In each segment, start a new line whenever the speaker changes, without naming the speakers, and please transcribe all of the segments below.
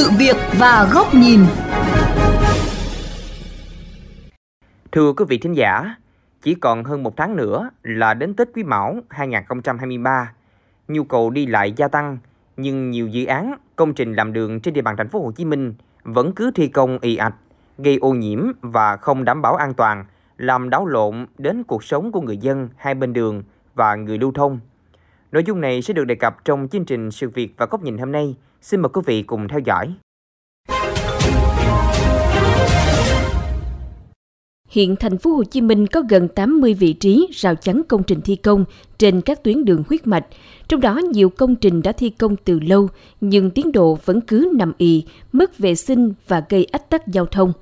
sự việc và góc nhìn.
Thưa quý vị thính giả, chỉ còn hơn một tháng nữa là đến Tết Quý Mão 2023. Nhu cầu đi lại gia tăng, nhưng nhiều dự án, công trình làm đường trên địa bàn thành phố Hồ Chí Minh vẫn cứ thi công ì ạch, gây ô nhiễm và không đảm bảo an toàn, làm đảo lộn đến cuộc sống của người dân hai bên đường và người lưu thông. Nội dung này sẽ được đề cập trong chương trình Sự việc và góc nhìn hôm nay. Xin mời quý vị cùng theo dõi.
Hiện thành phố Hồ Chí Minh có gần 80 vị trí rào chắn công trình thi công trên các tuyến đường huyết mạch. Trong đó nhiều công trình đã thi công từ lâu nhưng tiến độ vẫn cứ nằm ì, mất vệ sinh và gây ách tắc giao thông.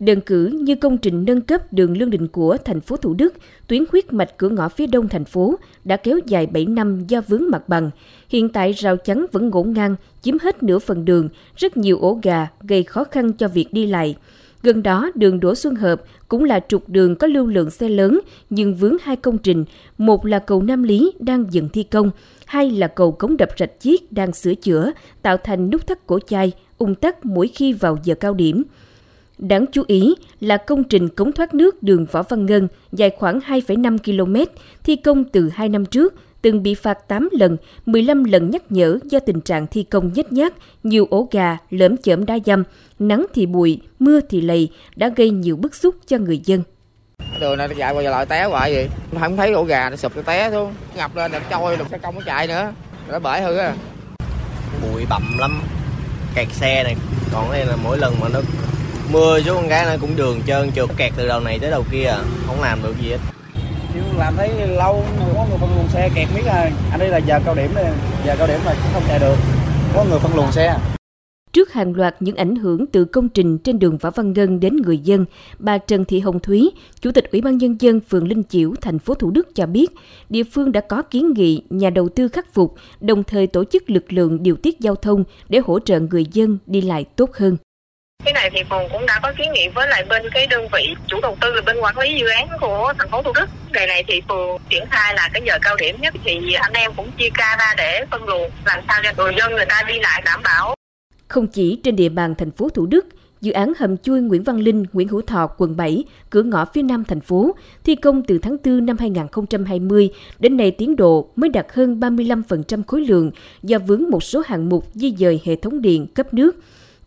Đơn cử như công trình nâng cấp đường Lương Định của thành phố Thủ Đức, tuyến huyết mạch cửa ngõ phía đông thành phố đã kéo dài 7 năm do vướng mặt bằng. Hiện tại rào chắn vẫn ngổn ngang, chiếm hết nửa phần đường, rất nhiều ổ gà gây khó khăn cho việc đi lại. Gần đó, đường Đỗ Xuân Hợp cũng là trục đường có lưu lượng xe lớn nhưng vướng hai công trình, một là cầu Nam Lý đang dựng thi công, hai là cầu cống đập rạch chiếc đang sửa chữa, tạo thành nút thắt cổ chai, ung tắc mỗi khi vào giờ cao điểm. Đáng chú ý là công trình cống thoát nước đường Võ Văn Ngân dài khoảng 2,5 km, thi công từ 2 năm trước, từng bị phạt 8 lần, 15 lần nhắc nhở do tình trạng thi công nhếch nhác, nhiều ổ gà, lởm chởm đa dăm, nắng thì bụi, mưa thì lầy đã gây nhiều bức xúc cho người dân.
Đường này chạy qua giờ lại té hoài vậy, không thấy ổ gà nó sụp nó té xuống, ngập lên là trôi xe công nó chạy nữa, nó bể hư á.
Bụi bặm lắm, kẹt xe này, còn đây là mỗi lần mà nó mưa xuống con gái nó cũng đường trơn trượt kẹt từ đầu này tới đầu kia không làm được gì hết.
Chứ làm thấy lâu có người phân luồng xe kẹt miết rồi. Anh đây là giờ cao điểm này giờ cao điểm mà không chạy được. Có người phân luồng xe.
Trước hàng loạt những ảnh hưởng từ công trình trên đường Võ Văn Ngân đến người dân, bà Trần Thị Hồng Thúy, Chủ tịch Ủy ban Nhân dân phường Linh Chiểu, thành phố Thủ Đức cho biết, địa phương đã có kiến nghị nhà đầu tư khắc phục, đồng thời tổ chức lực lượng điều tiết giao thông để hỗ trợ người dân đi lại tốt hơn.
Cái này thì phường cũng đã có kiến nghị với lại bên cái đơn vị chủ đầu tư là bên quản lý dự án của thành phố Thủ Đức. Đề này thì phường triển khai là cái giờ cao điểm nhất thì anh em cũng chia ca ra để phân luồng làm sao cho người dân người ta đi lại đảm bảo.
Không chỉ trên địa bàn thành phố Thủ Đức, dự án hầm chui Nguyễn Văn Linh, Nguyễn Hữu Thọ, quận 7, cửa ngõ phía nam thành phố, thi công từ tháng 4 năm 2020 đến nay tiến độ mới đạt hơn 35% khối lượng do vướng một số hạng mục di dời hệ thống điện cấp nước,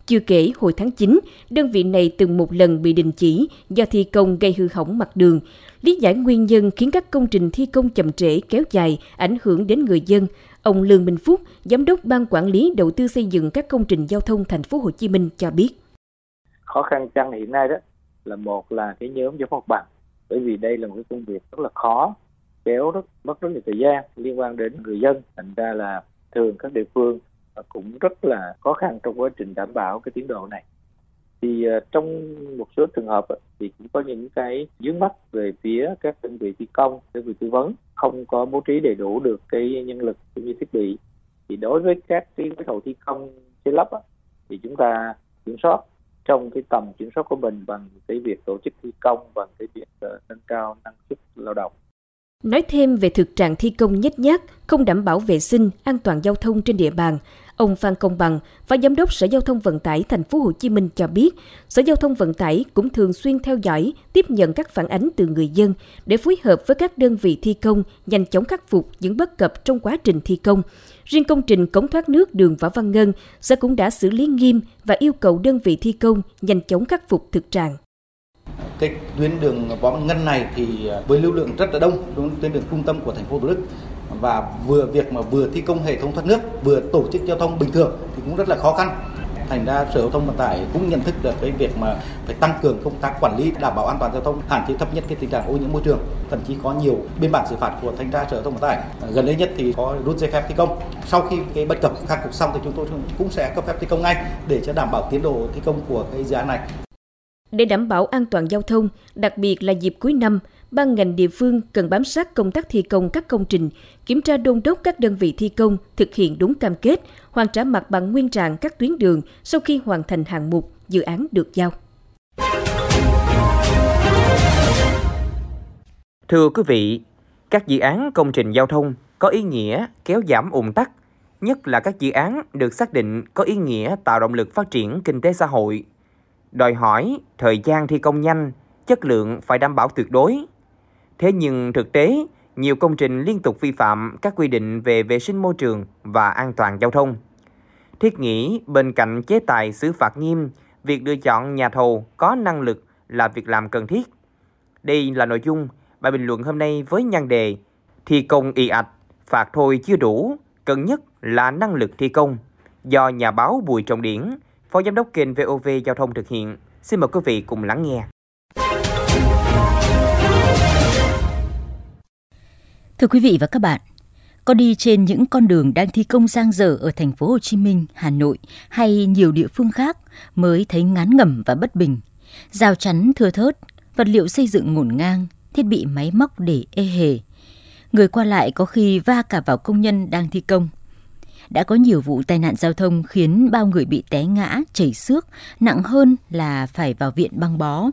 chưa kể hồi tháng 9, đơn vị này từng một lần bị đình chỉ do thi công gây hư hỏng mặt đường. Lý giải nguyên nhân khiến các công trình thi công chậm trễ kéo dài, ảnh hưởng đến người dân. Ông Lương Minh Phúc, giám đốc ban quản lý đầu tư xây dựng các công trình giao thông thành phố Hồ Chí Minh cho biết.
Khó khăn chăng hiện nay đó là một là cái nhóm giải phóng bằng, bởi vì đây là một cái công việc rất là khó, kéo rất mất rất nhiều thời gian liên quan đến người dân, thành ra là thường các địa phương cũng rất là khó khăn trong quá trình đảm bảo cái tiến độ này. Thì ờ, trong một số trường hợp thì cũng có những cái vướng mắt về phía các đơn vị thi công, đơn vị tư vấn không có bố trí đầy đủ được cái nhân lực cũng như thiết bị. Thì đối với các cái gói thầu thi công xây lắp thì chúng ta kiểm soát trong cái tầm kiểm soát của mình bằng cái việc tổ chức thi công, bằng cái việc ờ, nâng cao năng suất lao động.
Nói thêm về thực trạng thi công nhếch nhác, không đảm bảo vệ sinh, an toàn giao thông trên địa bàn, ông Phan Công Bằng, Phó Giám đốc Sở Giao thông Vận tải Thành phố Hồ Chí Minh cho biết, Sở Giao thông Vận tải cũng thường xuyên theo dõi, tiếp nhận các phản ánh từ người dân để phối hợp với các đơn vị thi công nhanh chóng khắc phục những bất cập trong quá trình thi công. Riêng công trình cống thoát nước đường Võ Văn Ngân, Sở cũng đã xử lý nghiêm và yêu cầu đơn vị thi công nhanh chóng khắc phục thực trạng
cái tuyến đường Võ Văn Ngân này thì à, với lưu lượng rất là đông, đúng tuyến đường trung tâm của thành phố Thủ Đức. Và vừa việc mà vừa thi công hệ thống thoát nước vừa tổ chức giao thông bình thường thì cũng rất là khó khăn. Thành ra sở giao thông vận tải cũng nhận thức được cái việc mà phải tăng cường công tác quản lý đảm bảo an toàn giao thông hạn chế thấp nhất cái tình trạng ô nhiễm môi trường. Thậm chí có nhiều biên bản xử phạt của thanh tra sở giao thông vận tải. À, gần đây nhất thì có rút giấy phép thi công. Sau khi cái bất cập khắc phục xong thì chúng tôi cũng sẽ cấp phép thi công ngay để cho đảm bảo tiến độ thi công của cái dự án này
để đảm bảo an toàn giao thông, đặc biệt là dịp cuối năm, ban ngành địa phương cần bám sát công tác thi công các công trình, kiểm tra đôn đốc các đơn vị thi công thực hiện đúng cam kết, hoàn trả mặt bằng nguyên trạng các tuyến đường sau khi hoàn thành hạng mục dự án được giao.
Thưa quý vị, các dự án công trình giao thông có ý nghĩa kéo giảm ủng tắc, nhất là các dự án được xác định có ý nghĩa tạo động lực phát triển kinh tế xã hội. Đòi hỏi thời gian thi công nhanh, chất lượng phải đảm bảo tuyệt đối. Thế nhưng thực tế, nhiều công trình liên tục vi phạm các quy định về vệ sinh môi trường và an toàn giao thông. Thiết nghĩ bên cạnh chế tài xử phạt nghiêm, việc lựa chọn nhà thầu có năng lực là việc làm cần thiết. Đây là nội dung bài bình luận hôm nay với nhan đề Thi công y ạch, phạt thôi chưa đủ, cần nhất là năng lực thi công do nhà báo Bùi Trọng Điển, Phó Giám đốc kênh VOV Giao thông thực hiện. Xin mời quý vị cùng lắng nghe.
Thưa quý vị và các bạn, có đi trên những con đường đang thi công giang dở ở thành phố Hồ Chí Minh, Hà Nội hay nhiều địa phương khác mới thấy ngán ngẩm và bất bình. Rào chắn thưa thớt, vật liệu xây dựng ngổn ngang, thiết bị máy móc để ê hề. Người qua lại có khi va cả vào công nhân đang thi công. Đã có nhiều vụ tai nạn giao thông khiến bao người bị té ngã, chảy xước, nặng hơn là phải vào viện băng bó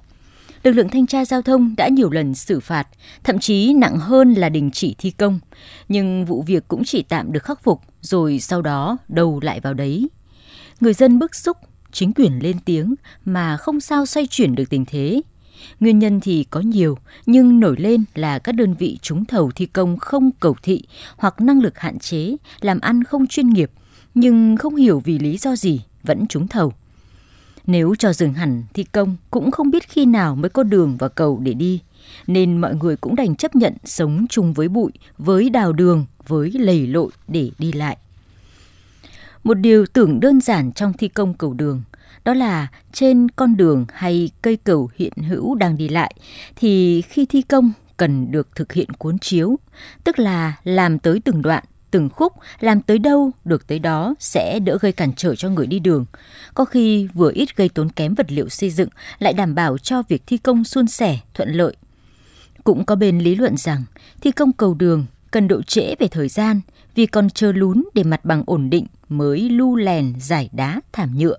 lực lượng thanh tra giao thông đã nhiều lần xử phạt, thậm chí nặng hơn là đình chỉ thi công. Nhưng vụ việc cũng chỉ tạm được khắc phục, rồi sau đó đầu lại vào đấy. Người dân bức xúc, chính quyền lên tiếng mà không sao xoay chuyển được tình thế. Nguyên nhân thì có nhiều, nhưng nổi lên là các đơn vị trúng thầu thi công không cầu thị hoặc năng lực hạn chế, làm ăn không chuyên nghiệp, nhưng không hiểu vì lý do gì vẫn trúng thầu. Nếu cho dừng hẳn thi công cũng không biết khi nào mới có đường và cầu để đi, nên mọi người cũng đành chấp nhận sống chung với bụi, với đào đường, với lầy lội để đi lại. Một điều tưởng đơn giản trong thi công cầu đường, đó là trên con đường hay cây cầu hiện hữu đang đi lại, thì khi thi công cần được thực hiện cuốn chiếu, tức là làm tới từng đoạn từng khúc làm tới đâu được tới đó sẽ đỡ gây cản trở cho người đi đường. Có khi vừa ít gây tốn kém vật liệu xây dựng lại đảm bảo cho việc thi công suôn sẻ, thuận lợi. Cũng có bên lý luận rằng thi công cầu đường cần độ trễ về thời gian vì còn chờ lún để mặt bằng ổn định mới lu lèn giải đá thảm nhựa.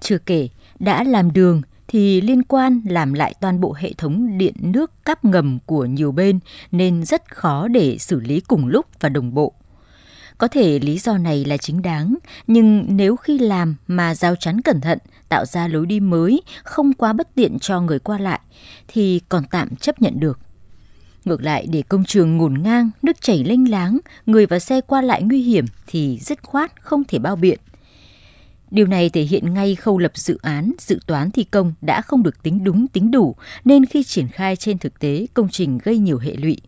Chưa kể, đã làm đường thì liên quan làm lại toàn bộ hệ thống điện nước cáp ngầm của nhiều bên nên rất khó để xử lý cùng lúc và đồng bộ. Có thể lý do này là chính đáng, nhưng nếu khi làm mà giao chắn cẩn thận, tạo ra lối đi mới, không quá bất tiện cho người qua lại, thì còn tạm chấp nhận được. Ngược lại, để công trường ngổn ngang, nước chảy lênh láng, người và xe qua lại nguy hiểm thì dứt khoát không thể bao biện. Điều này thể hiện ngay khâu lập dự án, dự toán thi công đã không được tính đúng tính đủ, nên khi triển khai trên thực tế công trình gây nhiều hệ lụy.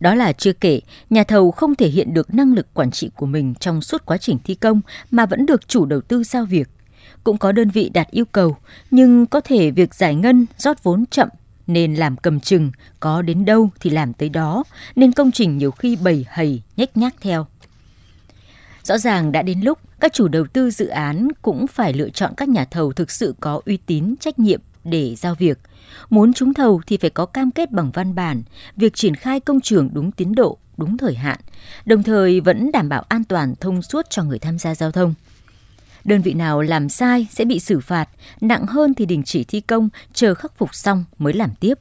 Đó là chưa kể, nhà thầu không thể hiện được năng lực quản trị của mình trong suốt quá trình thi công mà vẫn được chủ đầu tư giao việc. Cũng có đơn vị đạt yêu cầu, nhưng có thể việc giải ngân, rót vốn chậm nên làm cầm chừng, có đến đâu thì làm tới đó, nên công trình nhiều khi bầy hầy, nhách nhác theo. Rõ ràng đã đến lúc các chủ đầu tư dự án cũng phải lựa chọn các nhà thầu thực sự có uy tín, trách nhiệm để giao việc. Muốn trúng thầu thì phải có cam kết bằng văn bản, việc triển khai công trường đúng tiến độ, đúng thời hạn, đồng thời vẫn đảm bảo an toàn thông suốt cho người tham gia giao thông. Đơn vị nào làm sai sẽ bị xử phạt, nặng hơn thì đình chỉ thi công, chờ khắc phục xong mới làm tiếp.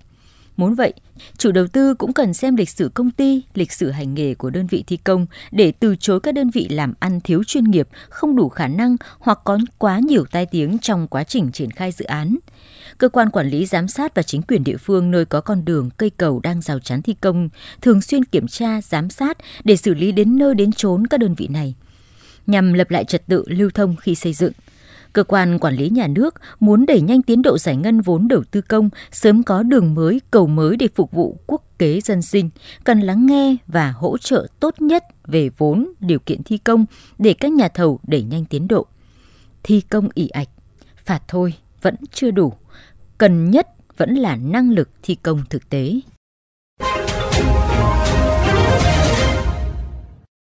Muốn vậy, chủ đầu tư cũng cần xem lịch sử công ty, lịch sử hành nghề của đơn vị thi công để từ chối các đơn vị làm ăn thiếu chuyên nghiệp, không đủ khả năng hoặc có quá nhiều tai tiếng trong quá trình triển khai dự án. Cơ quan quản lý giám sát và chính quyền địa phương nơi có con đường, cây cầu đang rào chắn thi công thường xuyên kiểm tra, giám sát để xử lý đến nơi đến chốn các đơn vị này nhằm lập lại trật tự lưu thông khi xây dựng. Cơ quan quản lý nhà nước muốn đẩy nhanh tiến độ giải ngân vốn đầu tư công, sớm có đường mới, cầu mới để phục vụ quốc kế dân sinh, cần lắng nghe và hỗ trợ tốt nhất về vốn, điều kiện thi công để các nhà thầu đẩy nhanh tiến độ. Thi công ỉ ạch, phạt thôi vẫn chưa đủ, cần nhất vẫn là năng lực thi công thực tế.